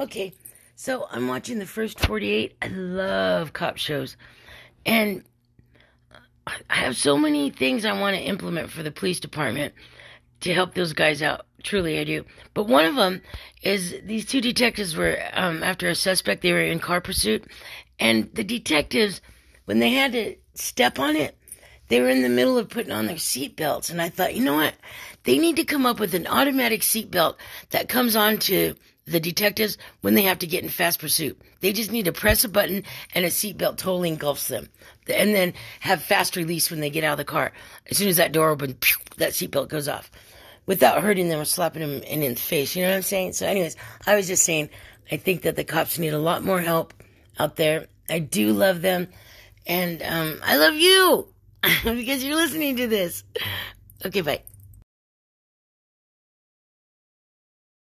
Okay, so I'm watching the first 48. I love cop shows. And I have so many things I want to implement for the police department to help those guys out. Truly, I do. But one of them is these two detectives were um, after a suspect. They were in car pursuit, and the detectives, when they had to step on it, they were in the middle of putting on their seatbelts. And I thought, you know what? They need to come up with an automatic seatbelt that comes on to the detectives when they have to get in fast pursuit. They just need to press a button and a seatbelt totally engulfs them. And then have fast release when they get out of the car. As soon as that door opens, that seatbelt goes off without hurting them or slapping them in, in the face. You know what I'm saying? So, anyways, I was just saying, I think that the cops need a lot more help out there. I do love them. And um, I love you because you're listening to this. Okay, bye.